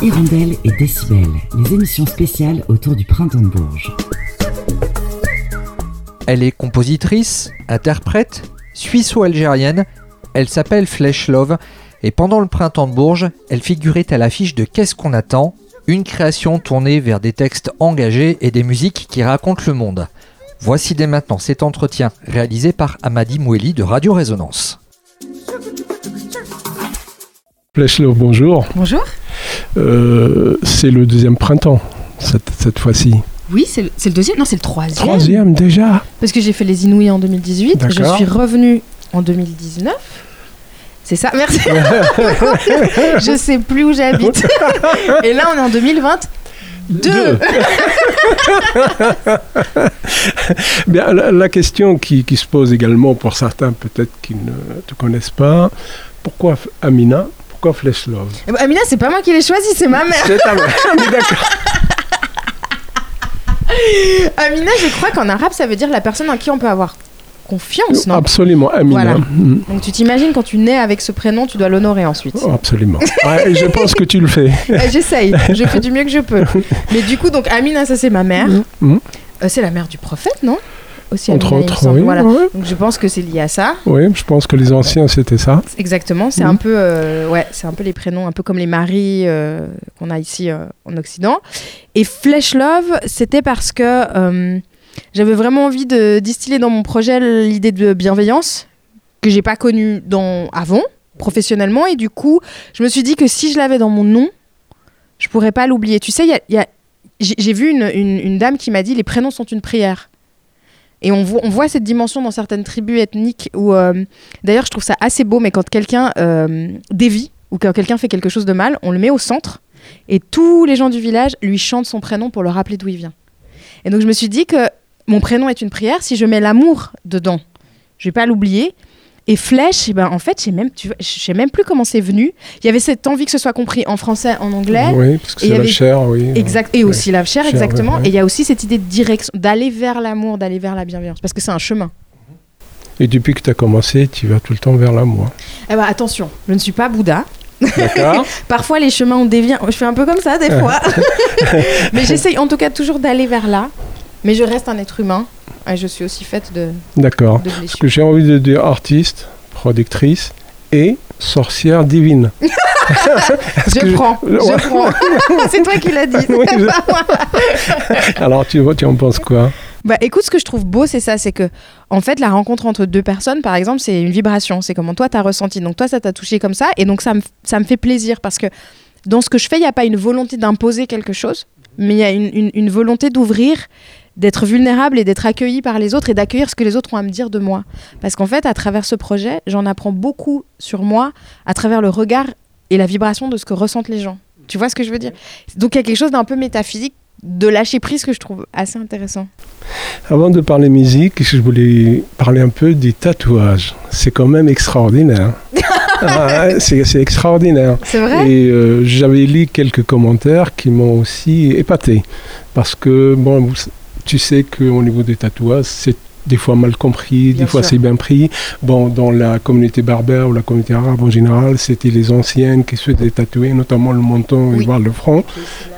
Hirondelle et Décibel, les émissions spéciales autour du printemps de Bourges. Elle est compositrice, interprète, suisse-algérienne. Elle s'appelle Flesh Love et pendant le printemps de Bourges, elle figurait à l'affiche de Qu'est-ce qu'on attend? Une création tournée vers des textes engagés et des musiques qui racontent le monde. Voici dès maintenant cet entretien réalisé par Amadi Moueli de Radio Résonance. Flesh Love, bonjour. Bonjour. Euh, c'est le deuxième printemps cette, cette fois-ci. Oui, c'est le, deuxième. Non, c'est le troisième. Troisième déjà Parce que j'ai fait les Inouïs en 2018. Je suis revenue en 2019. C'est ça, merci. je sais plus où j'habite. Et là, on est en 2020. Deux. Bien, la, la question qui, qui se pose également pour certains peut-être qui ne te connaissent pas, pourquoi Amina? Pourquoi Flesh Love? Eh ben, Amina, c'est pas moi qui l'ai choisi, c'est ma mère. C'est ta mère. D'accord. Amina, je crois qu'en arabe, ça veut dire la personne en qui on peut avoir confiance, non? Absolument, Amina. Voilà. Mm. Donc tu t'imagines quand tu nais avec ce prénom, tu dois l'honorer ensuite. Oh, absolument. Ouais, je pense que tu le fais. Euh, J'essaye, je fais du mieux que je peux. Mais du coup, donc Amina, ça c'est ma mère. Mhm. Euh, c'est la mère du prophète, non? Aussi Entre Amina, autres, oui. Voilà. ouais. Donc je pense que c'est lié à ça. Oui, je pense que les anciens, c'était ça. Exactement. C'est un peu, euh, ouais, c'est un peu les prénoms, un peu comme les maris euh, qu'on a ici euh, en Occident. Et Flesh Love, c'était parce que j'avais vraiment envie de distiller dans mon projet l'idée de bienveillance que j'ai pas connue dans avant professionnellement et du coup je me suis dit que si je l'avais dans mon nom je pourrais pas l'oublier tu sais il y a- il y a- j'ai j'ai vu une, une- une dame qui m'a dit les prénoms sont une prière et on voit, cette dimension dans certaines tribus ethniques où euh, d'ailleurs je trouve ça assez beau mais quand quelqu'un euh, dévie ou quand quelqu'un fait quelque chose de mal on le met au centre et tous les gens du village lui chantent son prénom pour le rappeler d'où il vient. Et donc je me suis dit que mon prénom est une prière si je mets l'amour dedans je vais pas l'oublier et flèche, eh ben, en fait, je même, tu vois, sais même plus comment c'est venu. Il y avait cette envie que ce soit compris en français, en anglais. Oui, parce que c'est la avait- chair, oui. Exact. Et aussi la chair, Chair, exactement. ouais, ouais. Et il y a aussi cette idée de direction, d'aller vers l'amour, d'aller vers la bienveillance. Parce que c'est un chemin. Et depuis que tu as commencé, tu vas tout le temps vers l'amour. Eh ben, attention, je ne suis pas Bouddha. Parfois, les chemins ont dévié. Je fais un peu comme ça, des fois. Mais j'essaye en tout cas toujours d'aller vers là. Mais je reste un être humain. Et je suis aussi faite de, D'accord. Parce que j'ai envie de dire artiste, productrice et sorcière divine. Je je- prends, je prends. c'est toi qui l'as dit. Oui, Alors, tu, tu en penses quoi? Bah écoute, ce que je trouve beau, c'est ça, c'est que en fait, la rencontre entre deux personnes, par exemple, c'est une vibration. C'est comment toi t'as ressenti. Donc toi, ça t'a touché comme ça, et donc ça me ça me fait plaisir parce que dans ce que je fais, il n'y a pas une volonté d'imposer quelque chose, mais il y a une, une- une volonté d'ouvrir, d'être vulnérable et d'être accueilli par les autres et d'accueillir ce que les autres ont à me dire de moi. Parce qu'en fait, à travers ce projet, j'en apprends beaucoup sur moi, à travers le regard et la vibration de ce que ressentent les gens. Tu vois ce que je veux dire? Donc il y a quelque chose d'un peu métaphysique, de lâcher prise que je trouve assez intéressant. Avant de parler musique, je voulais parler un peu des tatouages. C'est quand même extraordinaire. Ah, c'est extraordinaire. C'est vrai? Et euh, j'avais lu quelques commentaires qui m'ont aussi épaté. Parce que, bon, tu sais qu'au niveau des tatouages, c'est des fois mal compris, Bien des fois c'est bien pris. Bon, dans la communauté berbère ou la communauté arabe en général, c'était les anciennes qui se tatouer, notamment le menton Oui. et voire le front.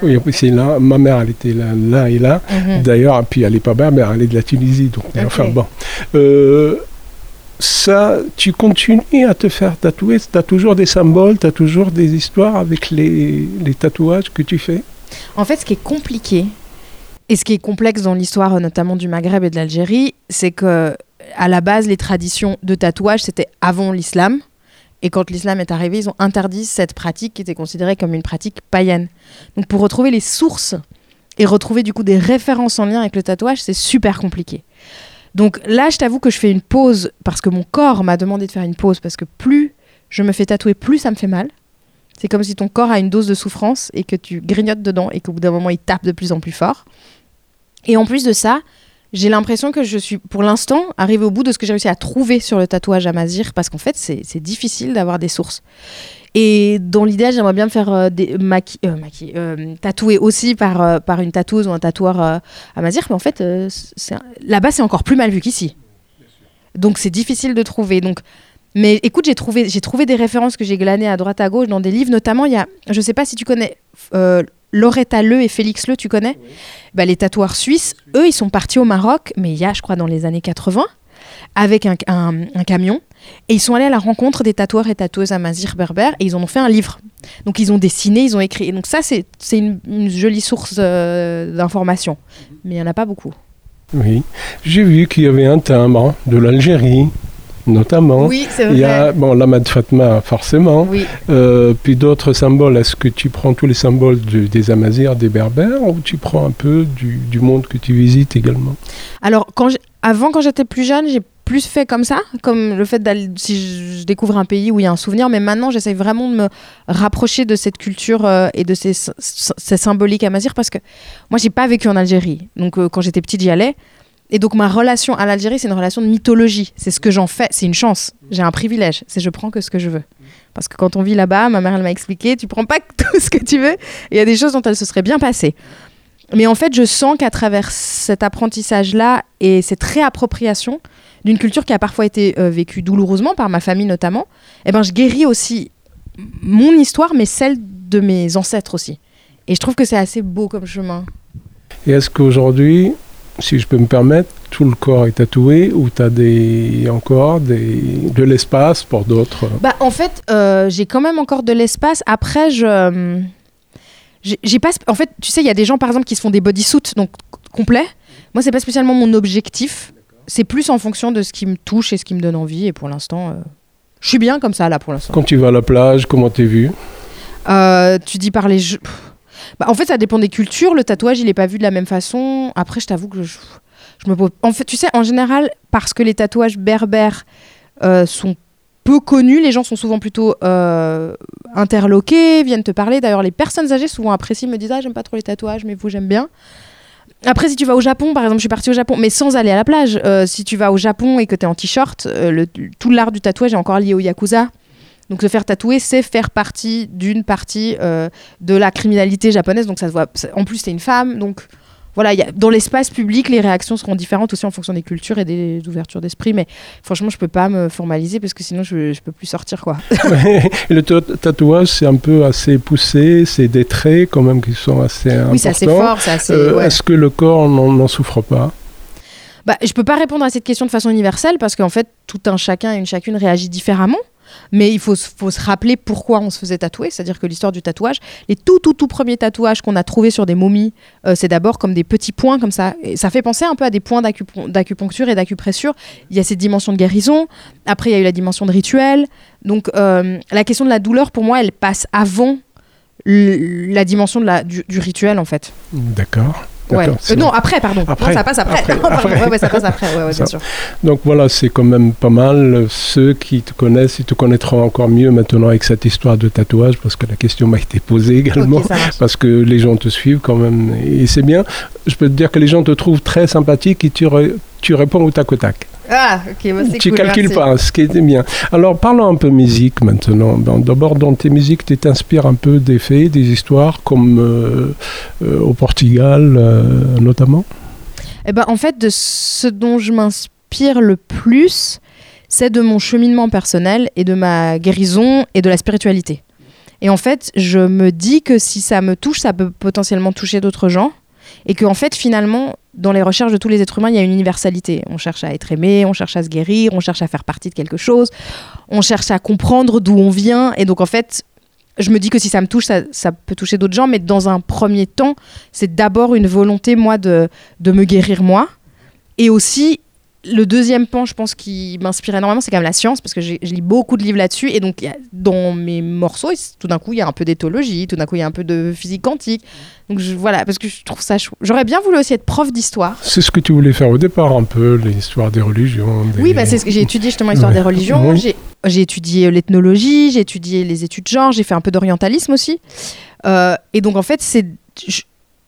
Oui, c'est là. Ma mère, elle était là, là et là. Mhm. D'ailleurs, puis elle n'est pas berbère, elle est de la Tunisie. Donc, enfin bon. Euh, ça, tu continues à te faire tatouer? Tu as toujours des symboles, tu as toujours des histoires avec les, les tatouages que tu fais? En fait, ce qui est compliqué et ce qui est complexe dans l'histoire, notamment du Maghreb et de l'Algérie, c'est que à la base, les traditions de tatouage, c'était avant l'islam. Et quand l'islam est arrivé, ils ont interdit cette pratique qui était considérée comme une pratique païenne. Donc, pour retrouver les sources et retrouver du coup des références en lien avec le tatouage, c'est super compliqué. Donc là, je t'avoue que je fais une pause parce que mon corps m'a demandé de faire une pause parce que plus je me fais tatouer, plus ça me fait mal. C'est comme si ton corps a une dose de souffrance et que tu grignotes dedans et qu'au bout d'un moment, il tape de plus en plus fort. Et en plus de ça, j'ai l'impression que je suis, pour l'instant, arrivée au bout de ce que j'ai réussi à trouver sur le tatouage à Mazir, parce qu'en fait, c'est difficile d'avoir des sources. Et dans l'idée, j'aimerais bien me faire euh, des euh, euh, tatouer aussi par, une tatoueuse ou un tatoueur à Mazir, mais en fait, là-bas, c'est encore plus mal vu qu'ici. Donc c'est difficile de trouver. Donc Mais écoute, j'ai trouvé, j'ai trouvé des références que j'ai glanées à droite à gauche dans des livres. Notamment, il y a, je sais pas si tu connais euh, Loretta Leu et Félix Leu, tu connais bah, Les tatoueurs suisses, eux, ils sont partis au Maroc, mais il y a, je crois, dans les années 80, avec un, un- un camion. Et ils sont allés à la rencontre des tatoueurs et tatoueuses amazigh berbères et ils en ont fait un livre. Donc ils ont dessiné, ils ont écrit. Et donc ça, c'est c'est une, une jolie source euh, d'informations. Mais il n'y en a pas beaucoup. Oui. J'ai vu qu'il y avait un timbre de l'Algérie, notamment. Oui, c'est Il y a, bon, l'Amad Fatma, forcément. Oui. Euh, puis d'autres symboles. Est-ce que tu prends tous les symboles du- des Amazirs, des Berbères, ou tu prends un peu du, du monde que tu visites également? Alors, quand avant, quand j'étais plus jeune, j'ai plus fait comme ça, comme le fait d'aller, si je, découvre un pays où il y a un souvenir, mais maintenant, j'essaie vraiment de me rapprocher de cette culture euh, et de ces, ces symboliques amazirs parce que moi, j'ai pas vécu en Algérie. Donc, euh, quand j'étais petite, j'y allais. Et donc, ma relation à l'Algérie, c'est une relation de mythologie. C'est ce que j'en fais. C'est une chance. J'ai un privilège. C'est je prends que ce que je veux. Parce que quand on vit là-bas, ma mère, elle m'a expliqué, tu prends pas tout ce que tu veux. Il y a des choses dont elle se serait bien passée. Mais en fait, je sens qu'à travers cet apprentissage-là et cette réappropriation d'une culture qui a parfois été euh, vécue douloureusement par ma famille notamment, eh ben, je guéris aussi mon histoire, mais celle de mes ancêtres aussi. Et je trouve que c'est assez beau comme chemin. Et est-ce qu'aujourd'hui, si je peux me permettre, tout le corps est tatoué ou tu as des, encore des, de l'espace pour d'autres? Bah, en fait, euh, j'ai quand même encore de l'espace. Après, je. euh, j'ai pas. En fait, tu sais, il y a des gens, par exemple, qui se font des bodysuits, donc complets. Moi, c'est pas spécialement mon objectif. C'est plus en fonction de ce qui me touche et ce qui me donne envie. Et pour l'instant, euh, je suis bien comme ça, là, pour l'instant. Quand tu vas à la plage, comment t'es vu Euh, tu dis par les jeux. Pff. Bah, en fait, ça dépend des cultures. Le tatouage, il est pas vu de la même façon. Après, je t'avoue que je, je me pose. En fait, tu sais, en général, parce que les tatouages berbères euh, sont peu connus, les gens sont souvent plutôt euh, interloqués, viennent te parler. D'ailleurs, les personnes âgées souvent apprécient, me disent Ah, j'aime pas trop les tatouages, mais vous, j'aime bien. Après, si tu vas au Japon, par exemple, je suis partie au Japon, mais sans aller à la plage. euh, si tu vas au Japon et que tu es en t-shirt, tout l'art du tatouage est encore lié au yakuza. Donc se faire tatouer, c'est faire partie d'une partie euh, de la criminalité japonaise. Donc ça se voit. En plus, c'est une femme. Donc voilà, il y a- dans l'espace public, les réactions seront différentes aussi en fonction des cultures et des ouvertures d'esprit. Mais franchement, je peux pas me formaliser parce que sinon, je, je peux plus sortir quoi. Le ta- tatouage, c'est un peu assez poussé, c'est des traits quand même qui sont assez importants. Oui, c'est assez fort, c'est assez. Euh, ouais. Est-ce que le corps n'en n'en souffre pas? Bah, je peux pas répondre à cette question de façon universelle parce qu'en fait, tout un chacun et une chacune réagit différemment. Mais il faut, se- rappeler pourquoi on se faisait tatouer, c'est-à-dire que l'histoire du tatouage, les tout tout tout premiers tatouages qu'on a trouvés sur des momies, euh, c'est d'abord comme des petits points comme ça. Et ça fait penser un peu à des points d'acupuncture et d'acupressure. Il y a cette dimension de guérison. Après, il y a eu la dimension de rituel. Donc, euh, la question de la douleur, pour moi, elle passe avant la dimension du, du rituel, en fait. D'accord. Ouais. Euh, non, après, pardon. Après. Non, ça passe après. Après, Non, pardon. après. Ouais, ouais, ça passe après. Ouais, bien sûr. Donc voilà, c'est quand même pas mal. Ceux qui te connaissent, ils te connaîtront encore mieux maintenant avec cette histoire de tatouage, parce que la question m'a été posée également. Parce que les gens te suivent quand même, et c'est bien. Je peux te dire que les gens te trouvent très sympathique et tu, tu réponds au tac au tac. Ah, ok, bah, c'est Tu cool, calcules merci. pas, ce qui était bien. Alors parlons un peu musique maintenant. Bon, D'abord, dans tes musiques, tu t'inspires un peu des faits, des histoires, comme euh, euh, au Portugal euh, notamment? Eh ben, en fait, de ce dont je m'inspire le plus, c'est de mon cheminement personnel et de ma guérison et de la spiritualité. Et en fait, je me dis que si ça me touche, ça peut potentiellement toucher d'autres gens. Et qu'en fait, finalement, dans les recherches de tous les êtres humains, il y a une universalité. On cherche à être aimé, on cherche à se guérir, on cherche à faire partie de quelque chose, on cherche à comprendre d'où on vient. Et donc, en fait, je me dis que si ça me touche, ça, peut toucher d'autres gens. Mais dans un premier temps, c'est d'abord une volonté, moi, de me guérir moi. Et aussi, le deuxième pan, je pense, qui m'inspire énormément, c'est quand même la science, parce que je lis beaucoup de livres là-dessus. Et donc, y a- dans mes morceaux, tout d'un coup, il y a un peu d'éthologie, tout d'un coup, il y a un peu de physique quantique. Donc, je, voilà, parce que je trouve ça chou. J'aurais bien voulu aussi être prof d'histoire. C'est ce que tu voulais faire au départ, un peu, l'histoire des religions. des- Oui, bah, c'est ce que j'ai étudié justement l'histoire Ouais. des religions. J'ai- étudié l'ethnologie, j'ai étudié les études de genre, j'ai fait un peu d'orientalisme aussi. Euh, et donc en fait, c'est,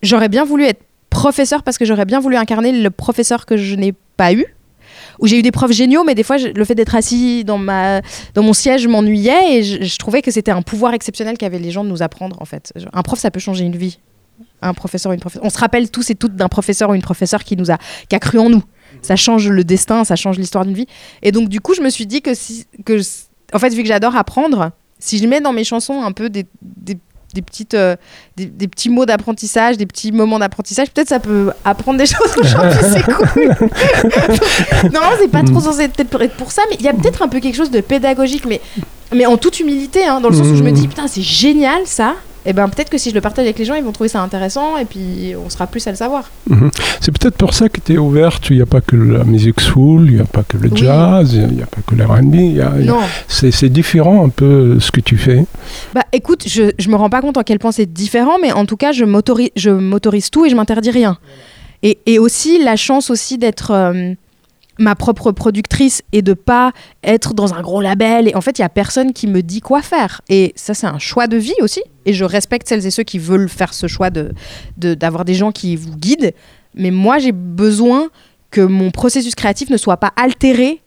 j'aurais bien voulu être professeur parce que j'aurais bien voulu incarner le professeur que je n'ai pas eu. Où j'ai eu des profs géniaux, mais des fois, je- le fait d'être assis dans, ma, dans mon siège m'ennuyait et je, trouvais que c'était un pouvoir exceptionnel qu'avaient les gens de nous apprendre en fait. Un prof, ça peut changer une vie. Un professeur ou une professeure. On se rappelle tous et toutes d'un professeur ou une professeure qui nous a, qui a cru en nous. ça change le destin, ça change l'histoire d'une vie. Et donc, du coup, je me suis dit que, si, que en fait, vu que j'adore apprendre, si je mets dans mes chansons un peu des, des petites, euh, des, des petits mots d'apprentissage, des petits moments d'apprentissage, peut-être ça peut apprendre des choses aux gens, puis c'est cool. non, c'est pas trop censé être pour, être pour ça, mais il y a peut-être un peu quelque chose de pédagogique, mais, mais en toute humilité, hein, dans le sens où je me dis, putain, c'est génial ça. Et ben peut-être que si je le partage avec les gens, ils vont trouver ça intéressant et puis on sera plus à le savoir. Mhm. C'est peut-être pour ça que tu es ouverte. Il n'y a pas que la musique soul, il n'y a pas que le Oui. jazz, il n'y a pas que le R&B. a-. C'est différent un peu ce que tu fais. Bah écoute, je, je me rends pas compte à quel point c'est différent, mais en tout cas, je m'autorise, je m'autorise tout et je m'interdis rien. Et, et aussi la chance aussi d'être euh, ma propre productrice et de pas être dans un gros label. Et en fait, il y a personne qui me dit quoi faire. Et ça, c'est un choix de vie aussi. Et je respecte celles et ceux qui veulent faire ce choix de d'avoir des gens qui vous guident. Mais moi, j'ai besoin que mon processus créatif ne soit pas altéré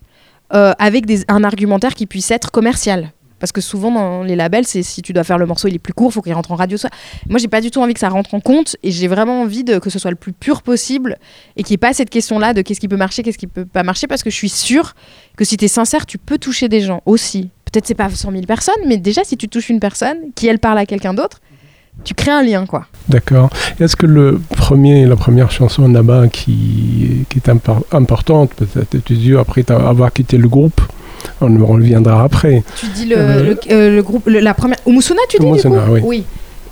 euh, avec un argumentaire qui puisse être commercial. Parce que souvent dans les labels, c'est si tu dois faire le morceau, il est plus court, faut qu'il rentre en radio. ça. Moi, j'ai pas du tout envie que ça rentre en compte et j'ai vraiment envie de, que ce soit le plus pur possible et qu'il n'y ait pas cette question-là de qu'est-ce qui peut marcher, qu'est-ce qui peut pas marcher. Parce que je suis sûre que si tu es sincère, tu peux toucher des gens aussi. Peut-être c'est pas 100 000 personnes, mais déjà, si tu touches une personne, qui elle parle à quelqu'un d'autre, tu crées un lien, quoi. D'accord. Est-ce que le premier, la première chanson là-bas qui, qui est impor- importante, peut-être tu dis après avoir quitté le groupe, on en reviendra après. Tu dis le, Euh, le, euh, le groupe, le- la première. Umusuna, tu dis Umusuna, du coup oui.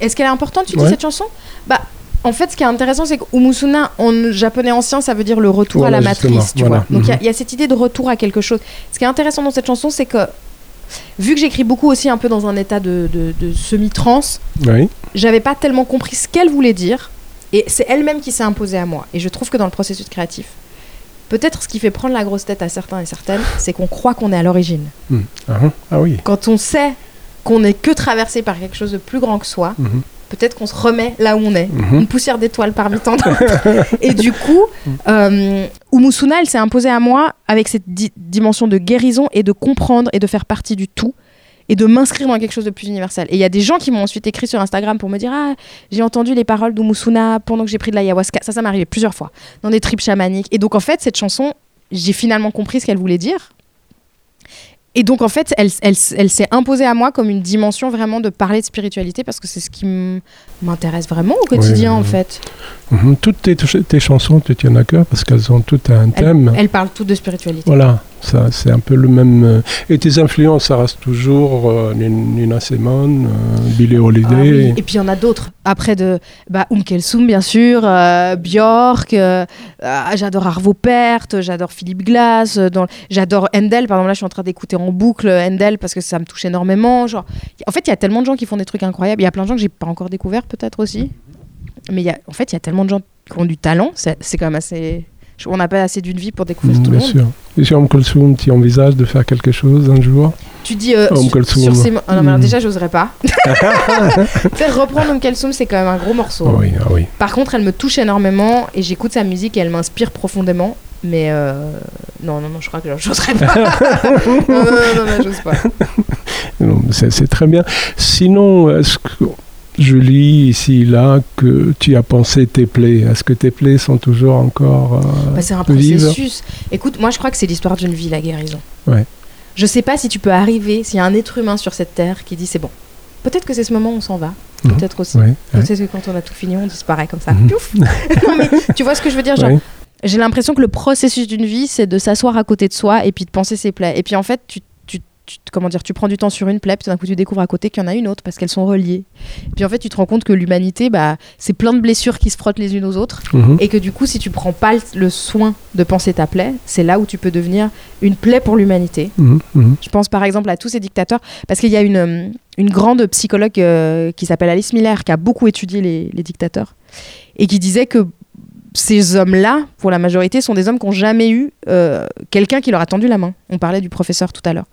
Est-ce qu'elle est importante, tu dis Ouais. cette chanson? Bah, en fait, ce qui est intéressant, c'est que Umusuna, en japonais ancien, ça veut dire le retour Voilà, à la matrice, tu voilà. vois. Donc il y a- Mhm. il y, a cette idée de retour à quelque chose. Ce qui est intéressant dans cette chanson, c'est que vu que j'écris beaucoup aussi un peu dans un état de, de- de semi-trance, Oui. j'avais pas tellement compris ce qu'elle voulait dire. Et c'est elle-même qui s'est imposée à moi. Et je trouve que dans le processus créatif, peut-être ce qui fait prendre la grosse tête à certains et certaines, c'est qu'on croit qu'on est à l'origine. Hmm. Ah, hein. Ah oui. Quand on sait qu'on n'est que traversé par quelque chose de plus grand que soi, Mhm. peut-être qu'on se remet là où on est. Mhm. Une poussière d'étoiles parmi tant d'autres. et du coup, euh, Umusuna, elle s'est imposée à moi avec cette di- dimension de guérison et de comprendre et de faire partie du tout et de m'inscrire dans quelque chose de plus universel. Et il y a des gens qui m'ont ensuite écrit sur Instagram pour me dire Ah, j'ai entendu les paroles d'Umusuna pendant que j'ai pris de l'ayahuasca. Ça, ça m'est arrivé plusieurs fois dans des tripes chamaniques. Et donc, en fait, cette chanson, j'ai finalement compris ce qu'elle voulait dire. Et donc, en fait, elle, elle, elle s'est imposée à moi comme une dimension vraiment de parler de spiritualité parce que c'est ce qui m'intéresse vraiment au quotidien, en fait. Mhm. Toutes tes, tes chansons te tiennent à cœur parce qu'elles ont toutes un thème. Elle parle tout de spiritualité. Voilà, ça c'est un peu le même. euh, Et tes influences, ça reste toujours euh, Nin- Nina Simone, euh, Billie Ah oui, Holiday. Et puis il y en a d'autres. Après de bah, Um Kelsum, bien sûr, euh, Björk, euh, euh, j'adore Arvo Pärt, j'adore Philippe Glass, dans- j'adore Handel. Par exemple, là, je suis en train d'écouter en boucle Handel parce que ça me touche énormément. Genre, en fait, il y a tellement de gens qui font des trucs incroyables. Il y a plein de gens que j'ai pas encore découvert, peut-être aussi. Mais y a, en fait, il y a tellement de gens qui ont du talent. C'est c'est quand même assez. On n'a pas assez d'une vie pour découvrir Mm, tout le bien monde. sûr. Et sur Om Kulthum, tu envisages de faire quelque chose un jour Tu dis euh, sur, sur ces ah non, mais alors Mm. déjà, j'oserais pas. Faire reprendre Um Kelsum, c'est quand même un gros morceau. Ah Oui, ah oui. Par contre, elle me touche énormément et j'écoute sa musique et elle m'inspire profondément. Mais euh, non, non, non, je crois que j'oserais pas. non, non, non, non, j'ose pas. Non, C'est c'est très bien. Sinon, est-ce que je lis ici, là, que tu as pensé tes plaies Est-ce que tes plaies sont toujours encore. euh, Bah, c'est un processus. Écoute, moi, je crois que c'est l'histoire d'une vie, la guérison. Ouais. Je sais pas si tu peux arriver, s'il y a un être humain sur cette terre qui dit c'est bon. Peut-être que c'est ce moment où on s'en va. Mhm. Peut-être aussi. ouais, ouais. Peut-être que quand on a tout fini, on disparaît comme ça. Mhm. Piouf non, mais tu vois ce que je veux dire genre. J'ai l'impression que le processus d'une vie, c'est de s'asseoir à côté de soi et puis de penser ses plaies. Et puis en fait, tu, tu, comment dire, tu prends du temps sur une plaie, puis d'un coup tu découvres à côté qu'il y en a une autre parce qu'elles sont reliées. Puis en fait, tu te rends compte que l'humanité, bah, c'est plein de blessures qui se frottent les unes aux autres. Mhm. Et que du coup, si tu prends pas le, le soin de penser ta plaie, c'est là où tu peux devenir une plaie pour l'humanité. Mhm, mhm. Je pense par exemple à tous ces dictateurs, parce qu'il y a une, euh, une grande psychologue euh, qui s'appelle Alice Miller, qui a beaucoup étudié les, les dictateurs, et qui disait que ces hommes-là, pour la majorité, sont des hommes qui n'ont jamais eu euh, quelqu'un qui leur a tendu la main. On parlait du professeur tout à l'heure.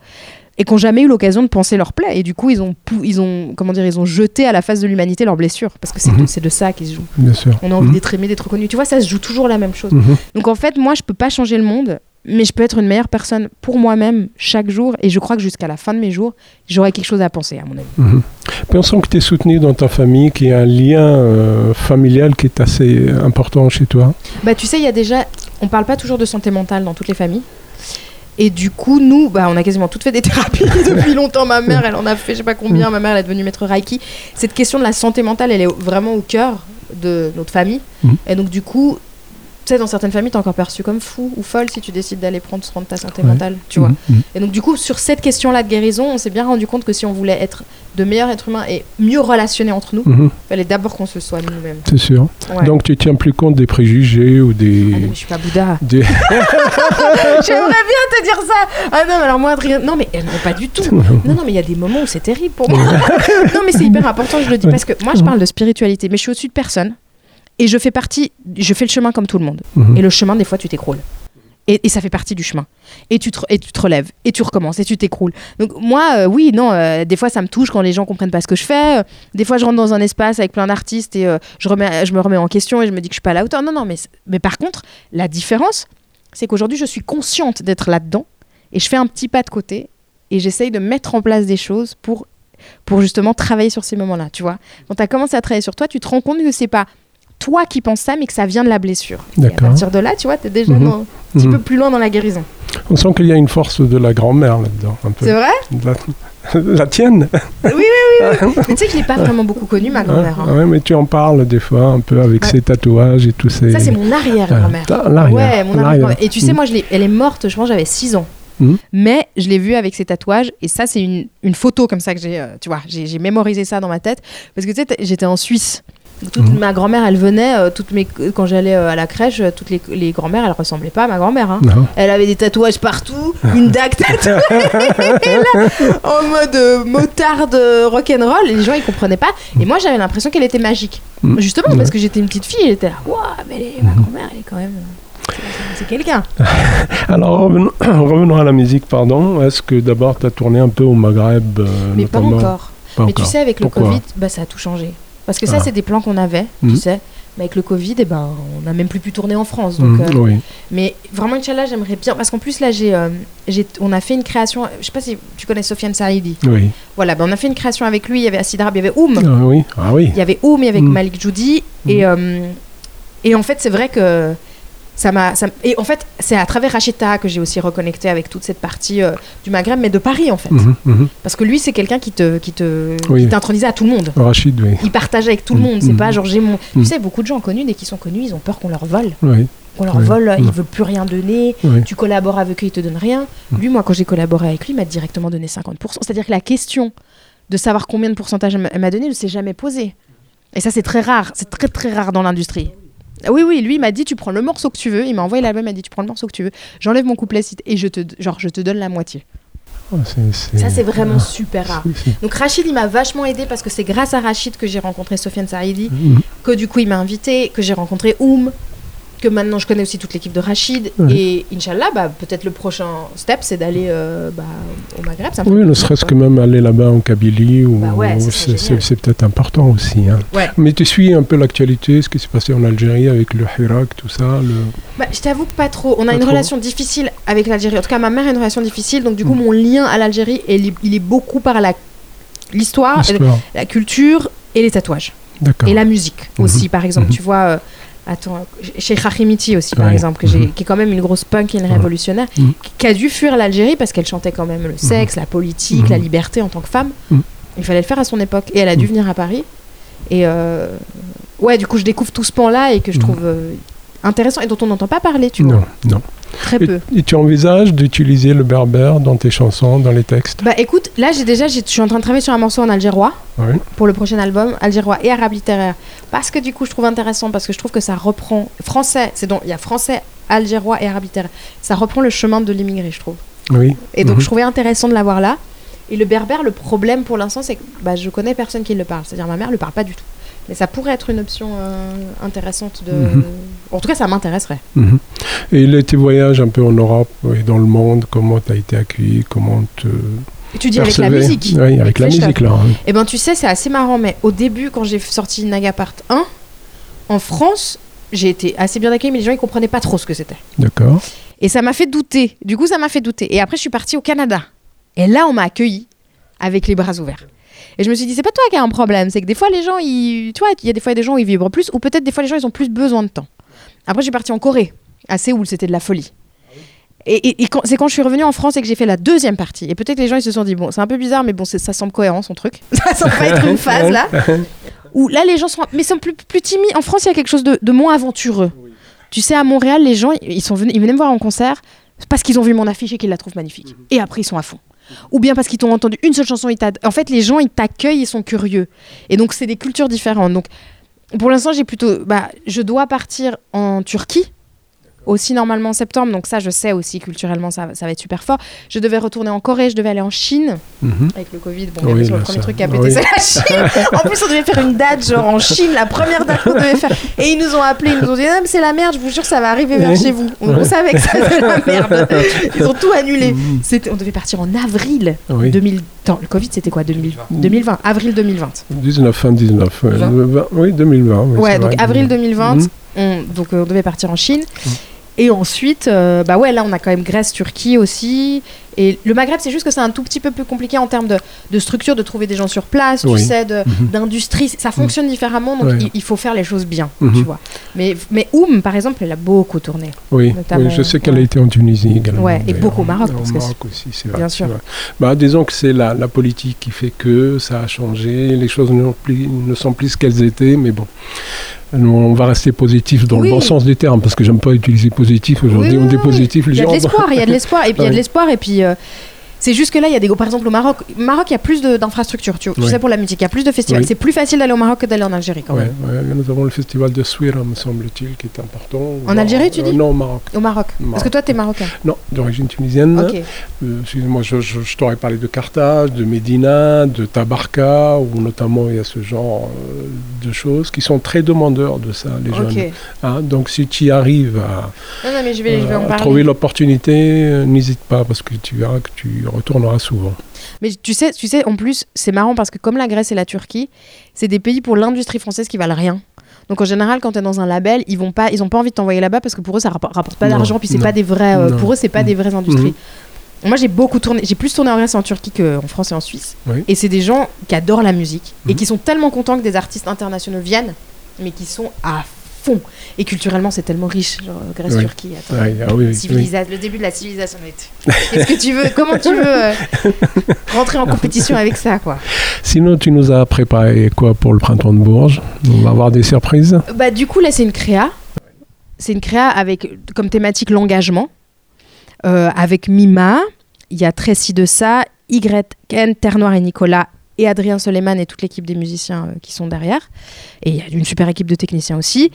Et qui n'ont jamais eu l'occasion de penser leur plaie. Et du coup, ils ont, ils ont, comment dire, ils ont jeté à la face de l'humanité leurs blessures. Parce que c'est de, Mhm. de ça qu'ils se jouent. Bien sûr. On a envie Mhm. d'être aimé, d'être connu. Tu vois, ça se joue toujours la même chose. Mhm. Donc en fait, moi, je peux pas changer le monde, mais je peux être une meilleure personne pour moi-même chaque jour. Et je crois que jusqu'à la fin de mes jours, j'aurai quelque chose à penser, à mon avis. Pensons que tu es soutenu dans ta famille, qu'il y a un lien euh, familial qui est assez important chez toi. Bah, tu sais, il y a déjà on parle pas toujours de santé mentale dans toutes les familles. Et du coup, nous, bah, on a quasiment toutes fait des thérapies depuis longtemps. Ma mère, elle en a fait je sais pas combien. Ma mère, elle est devenue maître Reiki. Cette question de la santé mentale, elle est vraiment au cœur de notre famille. Mhm. Et donc, du coup, sais, dans certaines familles, t'es encore perçu comme fou ou folle si tu décides d'aller prendre soin de ta santé Ouais. mentale, tu vois. Mhm, mhm. Et donc, du coup, sur cette question-là de guérison, on s'est bien rendu compte que si on voulait être de meilleurs êtres humains et mieux relationnés entre nous, il Mhm, fallait d'abord qu'on se soigne nous-mêmes. C'est sûr. Ouais. Donc tu tiens plus compte des préjugés ou Ah non, des... mais je suis pas Bouddha. des... J'aimerais bien te dire ça. Ah non, mais alors moi, non, mais euh, non, pas du tout. Non, non, mais il y a des moments où c'est terrible pour moi. non, mais c'est hyper important, je le dis, parce que moi, je parle de spiritualité, mais je suis au-dessus de personne. Et je fais partie, je fais le chemin comme tout le monde. Mhm. Et le chemin, des fois, tu t'écroules. Et, et ça fait partie du chemin. Et tu, te, et tu te relèves, et tu recommences, et tu t'écroules. Donc moi, euh, oui, non, euh, des fois ça me touche quand les gens comprennent pas ce que je fais. Euh, des fois, je rentre dans un espace avec plein d'artistes et euh, je, remets, je me remets en question et je me dis que je suis pas à la hauteur. Non, non, mais, mais par contre, la différence, c'est qu'aujourd'hui, je suis consciente d'être là-dedans et je fais un petit pas de côté et j'essaye de mettre en place des choses pour, pour justement travailler sur ces moments-là, tu vois. Quand tu as commencé à travailler sur toi, tu te rends compte que c'est pas toi qui penses ça, mais que ça vient de la blessure. Et à partir de là, tu vois, tu es déjà Mhm. dans- un petit Mhm. peu plus loin dans la guérison. On sent qu'il y a une force de la grand-mère là-dedans. C'est vrai La... la tienne Oui, oui, oui. oui. Mais tu sais que je pas vraiment beaucoup connue, ma grand-mère. hein. Ouais, mais tu en parles des fois un peu avec Ouais. ses tatouages et tous ces... Ça, c'est mon arrière-grand-mère. L'arrière, Ouais, mon arrière-grand-mère. Et tu sais, Mhm. moi, je elle est morte, je pense, j'avais 6 ans. Mhm. Mais je l'ai vue avec ses tatouages. Et ça, c'est une, une photo comme ça que j'ai, euh, tu vois, j'ai mémorisé ça dans ma tête. Parce que tu sais, j'étais en Suisse. Toute Mhm. ma grand-mère, elle venait, euh, toutes mes, quand j'allais euh, à la crèche, euh, toutes les, les grand-mères, elles ressemblaient pas à ma grand-mère. hein. Elle avait des tatouages partout, une dague tatouée, là, en mode motarde rock'n'roll. Les gens, ils comprenaient pas. Et moi, j'avais l'impression qu'elle était magique. Mhm. Justement, parce que j'étais une petite fille, elle était là, waouh, mais ma grand-mère, elle est quand même. c'est- quelqu'un. Alors revenons, revenons à la musique, pardon. Est-ce que d'abord tu as tourné un peu au Maghreb Mais pas encore. Pas Mais tu sais, avec le Pourquoi? Covid, bah, ça a tout changé. Parce que ça, Ah. c'est des plans qu'on avait, Mhm. tu sais. Mais avec le Covid, eh ben, on n'a même plus pu tourner en France. Donc, Mm, euh, Oui. Mais vraiment, Inch'Allah, j'aimerais bien. Parce qu'en plus, là, j'ai, euh, j'ai- on a fait une création. Je sais pas si tu connais Sofiane Saïdi. Oui. Voilà, ben, on a fait une création avec lui. Il y avait Acid Arab, il y avait Oum. Ah, oui. Ah oui. Il y avait Oum, il y avait Mm. Malik Joudi. Et, euh, et en fait, c'est vrai que ça m'a. Et en fait, c'est à travers Racheta que j'ai aussi reconnecté avec toute cette partie euh, du Maghreb, mais de Paris, en fait. Mhm, mhm. Parce que lui, c'est quelqu'un qui te, qui te, Oui. qui t'intronisait à tout le monde. Rachid, oui. Il partage avec tout le Mm, monde. C'est pas genre j'ai mon. Tu sais, beaucoup de gens connus, dès qu'ils sont connus, ils ont peur qu'on leur vole. Oui. Qu'on leur Oui. vole, ils veulent plus rien donner. Tu collabores avec eux, ils te donnent rien. Lui, moi, quand j'ai collaboré avec lui, il m'a directement donné 50%. C'est-à-dire que la question de savoir combien de pourcentage elle m'a donné ne s'est jamais posée. Et ça, c'est très rare. C'est très, très rare dans l'industrie. Ah Oui, oui, lui, il m'a dit, tu prends le morceau que tu veux. Il m'a envoyé l'album, il m'a dit, tu prends le morceau que tu veux. J'enlève mon couplet et je te, genre, je te donne la moitié. Ah, Ça, c'est vraiment super rare. Donc Rachid, il m'a vachement aidé parce que c'est grâce à Rachid que j'ai rencontré Sofiane Saïdi, Mhm. que du coup il m'a invité, que j'ai rencontré Oum, que maintenant je connais aussi toute l'équipe de Rachid. Ouais. Et Inch'Allah, bah, peut-être le prochain step, c'est d'aller euh, bah, au Maghreb. ça Oui, ne serait-ce que même aller là-bas en Kabylie, ou, Bah ouais, c'est peut-être important aussi. hein. Ouais. Mais tu suis un peu l'actualité, ce qui s'est passé en Algérie avec le Hirak, tout ça. Le... Bah, je t'avoue que pas trop. On a Pas une trop. relation difficile avec l'Algérie. En tout cas, ma mère a une relation difficile. Donc du coup, Mm. mon lien à l'Algérie, il est- il est beaucoup par la l'histoire, la culture et les tatouages. Et la musique Mhm. aussi, par exemple. Mhm. Tu vois, euh, attends, chez Hachimiti aussi, par Ouais. exemple, que j'ai- Mhm. qui est quand même une grosse punk et une révolutionnaire, Mhm. qui- a dû fuir l'Algérie parce qu'elle chantait quand même le sexe, la politique, Mhm. la liberté en tant que femme. Mhm. Il fallait le faire à son époque. Et elle a dû Mhm. venir à Paris. Et euh, ouais, du coup, je découvre tout ce pan-là et que je Mhm. trouve euh, intéressant et dont on n'entend pas parler, tu vois. Non, non. Très Et, peu. et tu envisages d'utiliser le berbère dans tes chansons, dans les textes? Bah écoute, là j'ai déjà, je suis en train de travailler sur un morceau en algérois Oui. pour le prochain album, algérois et arabe littéraire. Parce que du coup je trouve intéressant, parce que je trouve que ça reprend français, c'est donc il y a français, algérois et arabe littéraire. Ça reprend le chemin de l'immigré, je trouve. Oui. Et donc Mhm. je trouvais intéressant de l'avoir là. Et le berbère, le problème pour l'instant, c'est que bah, je connais personne qui le parle. C'est-à-dire ma mère le parle pas du tout. Mais ça pourrait être une option euh, intéressante de. Mhm. En tout cas, ça m'intéresserait. Mhm. Et les- tes voyages un peu en Europe et dans le monde, comment tu as été accueilli Comment te tu dis avec la musique. Oui, avec la musique, là. hein. Eh ben tu sais, c'est assez marrant, mais au début, quand j'ai sorti Nagapart 1, en France, j'ai été assez bien accueillie, mais les gens ils comprenaient pas trop ce que c'était. D'accord. Et ça m'a fait douter. Du coup, ça m'a fait douter. Et après, je suis partie au Canada. Et là, on m'a accueilli avec les bras ouverts. Et je me suis dit, c'est pas toi qui as un problème, c'est que des fois, les gens, ils... tu vois, il y a des fois des gens où ils vibrent plus, ou peut-être des fois, les gens, ils ont plus besoin de temps. Après, je suis partie en Corée. À Séoul, c'était de la folie. Et, et- et quand- c'est quand je suis revenue en France et que j'ai fait la deuxième partie. Et peut-être que les gens ils se sont dit, bon, c'est un peu bizarre, mais bon, ça semble cohérent son truc. Ça semble pas être une phase là. Où là, les gens sont, mais sont plus, plus timides. En France, il y a quelque chose de, de moins aventureux. Tu sais, à Montréal, les gens, ils, sont venus, ils venaient me voir en concert parce qu'ils ont vu mon affiche et qu'ils la trouvent magnifique. Et après, ils sont à fond. Ou bien parce qu'ils t'ont entendu une seule chanson. En fait, les gens, ils t'accueillent, ils sont curieux. Et donc, c'est des cultures différentes. Donc, pour l'instant, j'ai plutôt. Bah, je dois partir en Turquie. Aussi normalement en septembre, donc ça je sais aussi culturellement ça, ça va être super fort. Je devais retourner en Corée, je devais aller en Chine Mhm. avec le Covid. Bon, Oui, bien sûr, là, le premier ça- truc qui a pété oui. c'est la Chine. En plus on devait faire une date genre en Chine, la première date qu'on devait faire. Et ils nous ont appelés, ils nous ont dit non mais c'est la merde, je vous jure ça va arriver vers chez vous. On, on savait que ça c'était la merde. Ils ont tout annulé. Mhm. On devait partir en avril Oui. 2000. Attends, le Covid c'était quoi 2000 2020, avril 2020. 19, fin 19. ouais. 20. Vingt- oui, 2020. oui, Ouais, donc vrai. avril 2020, Mhm. on, donc euh, on devait partir en Chine. Et ensuite, euh, bah ouais, là on a quand même Grèce, Turquie aussi. Et le Maghreb, c'est juste que c'est un tout petit peu plus compliqué en termes de, de structure, de trouver des gens sur place, tu Oui. sais, de- Mhm. d'industrie. Ça fonctionne différemment, donc Ouais. il, il faut faire les choses bien, Mhm. tu vois. Mais, mais Oum, par exemple, elle a beaucoup tourné. Oui, oui, je sais qu'elle ouais. a été en Tunisie également. Ouais, et beaucoup au Maroc, Au parce Maroc aussi, c'est vrai. Bien sûr. vrai. Bah, disons que c'est la, la politique qui fait que ça a changé, les choses ne, plus- ne sont plus ce qu'elles étaient, mais bon. On va rester positif dans Oui. le bon sens du terme, parce que j'aime pas utiliser positif. Aujourd'hui, Oui, on oui, dit positif, les Il y a gens. de l'espoir, il y a de l'espoir, et puis il y a de l'espoir, et puis euh, c'est juste que là, il y a des par exemple au Maroc, Maroc, il y a plus d'infrastructures, tu, tu Ouais. sais pour la musique, il y a plus de festivals. Oui. C'est plus facile d'aller au Maroc que d'aller en Algérie quand même. ouais, nous avons le festival de Souira, me semble-t-il, qui est important. En Algérie, tu dis Non, au Maroc. Au Maroc. Parce que toi, t'es marocain. Non, d'origine tunisienne. Ok. Euh, excusez-moi, je, je- je t'aurais parlé de Carthage, de Médina, de Tabarka, où notamment il y a ce genre euh, de choses qui sont très demandeurs de ça, les Ok. jeunes. Hein, donc si tu y arrives à, Non, non, mais je vais, je vais en à trouver l'opportunité, euh, n'hésite pas, parce que tu verras que tu retourneras souvent. Mais tu sais, tu sais, en plus, c'est marrant parce que comme la Grèce et la Turquie, c'est des pays pour l'industrie française qui valent rien. Donc en général, quand tu es dans un label, ils vont pas, ils ont pas envie de t'envoyer là-bas parce que pour eux, ça rappor- rapporte pas d'argent, puis c'est pas des vrais. euh, pour eux, c'est pas Mhm. des vraies industries. Moi, j'ai beaucoup tourné, j'ai plus tourné en Grèce et en Turquie qu'en France et en Suisse. Oui. Et c'est des gens qui adorent la musique et Mhm. qui sont tellement contents que des artistes internationaux viennent, mais qui sont à fond. Et culturellement, c'est tellement riche, genre Grèce, Oui. Turquie. attends. Ouais, ah oui, oui, Civilisa- Le début de la civilisation. Qu'est-ce que tu veux Comment tu veux euh, rentrer en compétition avec ça, quoi? Sinon, tu nous as préparé quoi pour le printemps de Bourges? On va avoir des surprises? Bah du coup là c'est une créa. C'est une créa avec comme thématique l'engagement. Euh, avec Mima, il y a Tracy de ça, Y, Ken, Terre Noire et Nicolas et Adrien Soleiman et toute l'équipe des musiciens euh, qui sont derrière. Et il y a une super équipe de techniciens aussi.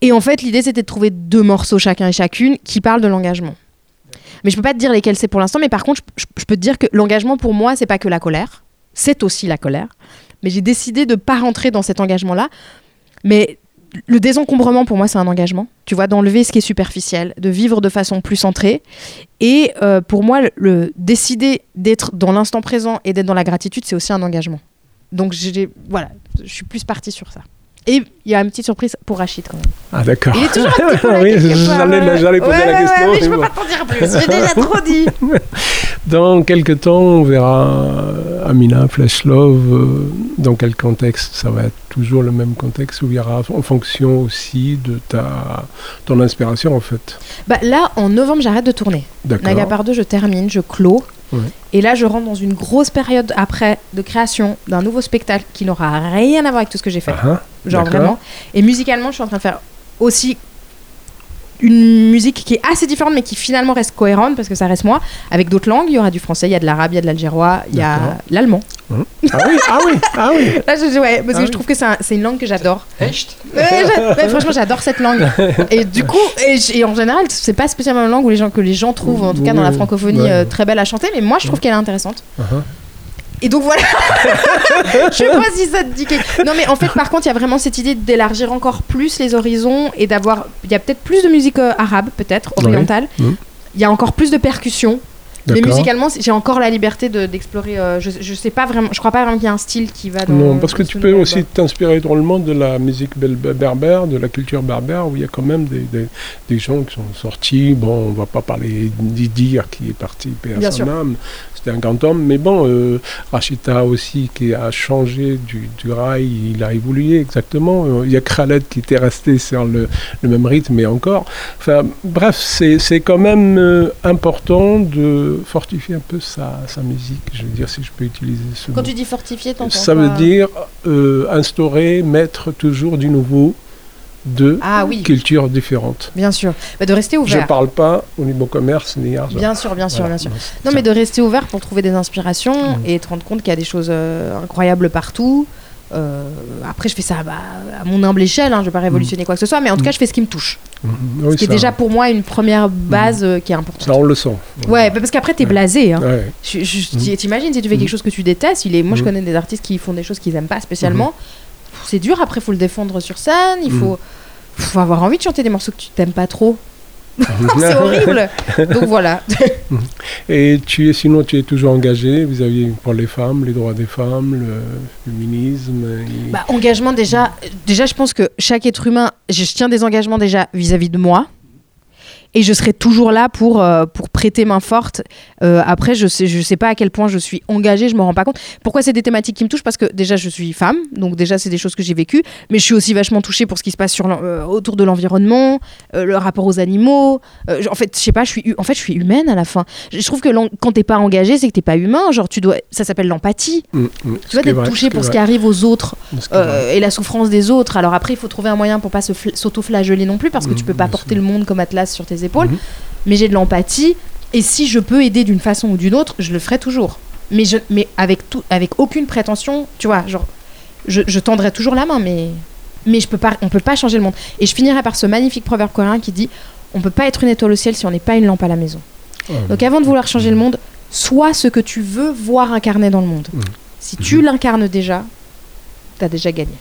Et en fait l'idée c'était de trouver deux morceaux chacun et chacune qui parlent de l'engagement. Mais je peux pas te dire lesquels c'est pour l'instant, mais par contre je, je- peux te dire que l'engagement pour moi c'est pas que la colère, c'est aussi la colère. Mais j'ai décidé de pas rentrer dans cet engagement-là. Mais le désencombrement, pour moi, c'est un engagement. Tu vois, d'enlever ce qui est superficiel, de vivre de façon plus centrée. Et euh, pour moi, le, le décider d'être dans l'instant présent et d'être dans la gratitude, c'est aussi un engagement. Donc, voilà, je suis plus partie sur ça. Et il y a une petite surprise pour Rachid quand même. Ah d'accord. Il est toujours un petit peu là, Oui, j'allais- j'allais poser Ouais, la question, Ouais, mais je peux bon. pas t'en dire plus. J'ai déjà trop dit. Dans quelques temps, on verra euh, Amina Flash Love. euh, dans quel contexte Ça va être toujours le même contexte où il y aura en fonction aussi de ta ton inspiration en fait. Bah, là, en novembre, j'arrête de tourner. D'accord. Naga je termine, je clôt. Ouais. Et là, je rentre dans une grosse période après de création d'un nouveau spectacle qui n'aura rien à voir avec tout ce que j'ai fait. Ah, ah, Genre vraiment. Et musicalement, je suis en train de faire aussi une musique qui est assez différente, mais qui finalement reste cohérente parce que ça reste moi. Avec d'autres langues, il y aura du français, il y a de l'arabe, il y a de l'algérois, il y a l'allemand. Ah oui, ah oui, ah oui. Là, je, ouais, parce Ah que oui. je trouve que c'est un- c'est une langue que j'adore. Echt Ouais, franchement, j'adore cette langue. Et du coup, et, en général, c'est pas spécialement une langue où les gens, que les gens trouvent, en tout cas dans la francophonie, ouais. euh, très belle à chanter, mais moi, je trouve qu'elle est intéressante. Ah, ah. Et donc voilà. je sais pas si ça te dit quelque Non, mais en fait, par contre, il y a vraiment cette idée d'élargir encore plus les horizons et d'avoir. Il y a peut-être plus de musique euh, arabe, peut-être, orientale. Il Mhm. y a encore plus de percussions. Mais musicalement, j'ai encore la liberté de- d'explorer. euh, je, je sais pas vraiment. Je crois pas vraiment qu'il y a un style qui va dans. Non, parce que tu peux aussi t'inspirer drôlement de la musique berbère, de la culture berbère, où il y a quand même des, des, des gens qui sont sortis. Bon, on va pas parler d'Idir qui est parti paix à son âme. C'était un grand homme. Mais bon, euh, Rachita aussi, qui a changé du, du rail, il a évolué exactement. Euh, Il y a Khaled qui était resté sur le, le même rythme, et encore. Enfin, bref, c'est quand même euh, important de fortifier un peu sa, sa musique, je veux dire, si je peux utiliser ce Quand mot. tu dis fortifier, t'entends Ça veut dire euh, instaurer, mettre toujours du nouveau, de Ah oui, cultures différentes. bien sûr. Bah, de rester Je ouvert. ne parle pas au niveau commerce ni argent. Bien sûr, bien sûr, Voilà. bien sûr. Non, ça. mais de rester ouvert pour trouver des inspirations Mm. et te rendre compte qu'il y a des choses euh, incroyables partout. Euh, après, je fais ça bah, à mon humble échelle, hein, je vais pas révolutionner quoi que ce soit, mais en tout Mm. cas, je fais ce qui me touche. Oui, Ce qui est déjà pour moi une première base euh, qui est importante. ça, on le sent. Ouais, bah, parce qu'après, t'es Ouais. blasé. Hein. Ouais. Je- je- Mm. T'imagines si tu fais Mm. quelque chose que tu détestes, il est... moi je Mm. connais des artistes qui font des choses qu'ils aiment pas spécialement. C'est dur, après il faut le défendre sur scène, il faut... faut avoir envie de chanter des morceaux que tu t'aimes pas trop. C'est horrible Donc voilà. Et tu es, sinon, tu es toujours engagé vis-à-vis pour les femmes, les droits des femmes, le féminisme. et- Bah, engagement déjà, déjà je pense que chaque être humain, je, je tiens des engagements déjà vis-à-vis de moi. Et je serai toujours là pour, euh, pour prêter main forte. Euh, après, je sais, je sais pas à quel point je suis engagée, je me rends pas compte. Pourquoi c'est des thématiques qui me touchent? Parce que déjà, je suis femme, donc déjà, c'est des choses que j'ai vécues. Mais je suis aussi vachement touchée pour ce qui se passe sur euh, autour de l'environnement, le rapport aux animaux. En fait, je sais pas, je suis, en fait, je suis humaine à la fin. Je trouve que quand t'es pas engagé, c'est que t'es pas humain. Genre, tu dois, ça s'appelle l'empathie. Mm, mm. Tu d'être vrai, touché pour ce qui arrive aux autres et la souffrance des autres. Alors après, il faut trouver un moyen pour pas se fl- s'auto-flageller non plus, parce que Mhm, tu peux pas porter le monde comme Atlas sur tes épaules. Mhm. Mais j'ai de l'empathie, et si je peux aider d'une façon ou d'une autre, je le ferai toujours. Mais, je, mais avec, tout, avec aucune prétention, tu vois, genre, je, je tendrai toujours la main, mais, mais je peux pas, on peut pas changer le monde. Et je finirai par ce magnifique proverbe coréen qui dit on peut pas être une étoile au ciel si on n'est pas une lampe à la maison. Ah, Donc avant de vouloir changer le monde, sois ce que tu veux voir incarné dans le monde. Mhm. Si tu l'incarnes déjà, t'as déjà gagné.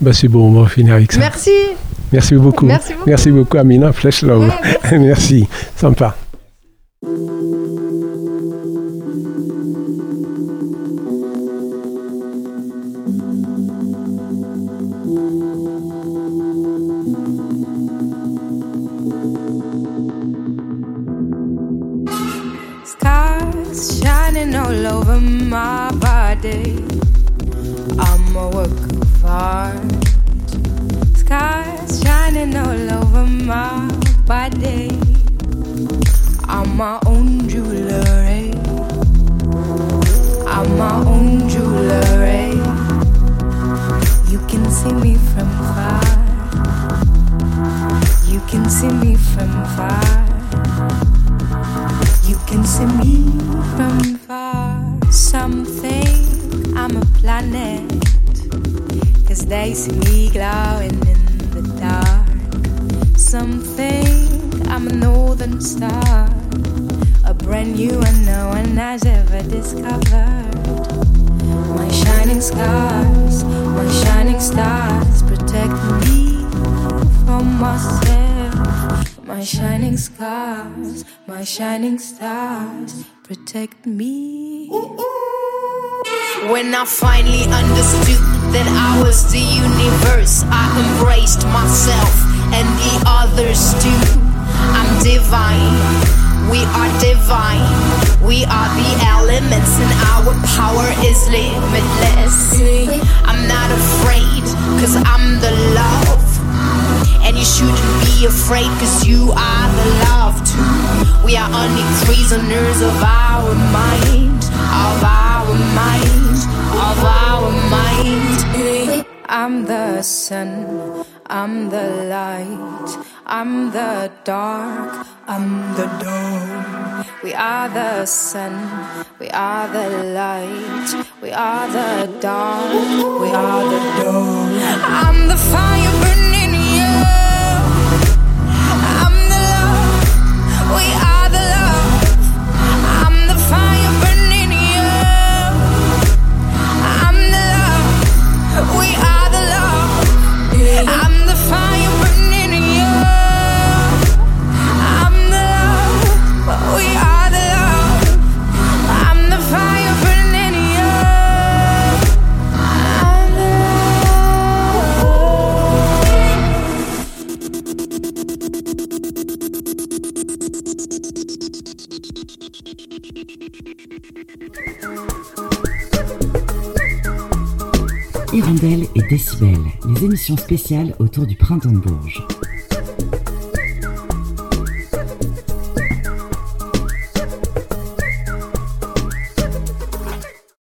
bah, c'est bon, on va finir avec ça. Merci. Merci beaucoup. Merci beaucoup. Merci beaucoup, Amina. Flash Love. Ouais, merci. Sympa. Scars shining all over my body. I'm a work of art. Scars shining all over my body. I'm my own jewelry. I'm my own jewelry. You can see me from far. You can see me from far. You can see me from far. Something, I'm a planet. Cause they see me glowing in the dark. Some think I'm a northern star. A brand new one no one has ever discovered. My shining scars, my shining stars protect me from myself. My shining scars, my shining stars protect me. When I finally understood that I was the universe, I embraced myself and the others too. I'm divine, we are divine. We are the elements, and our power is limitless. I'm not afraid, cause I'm the love. And you shouldn't be afraid, cause you are the love too. We are only prisoners of our mind, of our mind, of our mind. I'm the sun, I'm the light, I'm the dark, I'm the dawn. We are the sun, we are the light, we are the dark, we are the dawn. I'm the Spéciales autour du printemps de Bourges.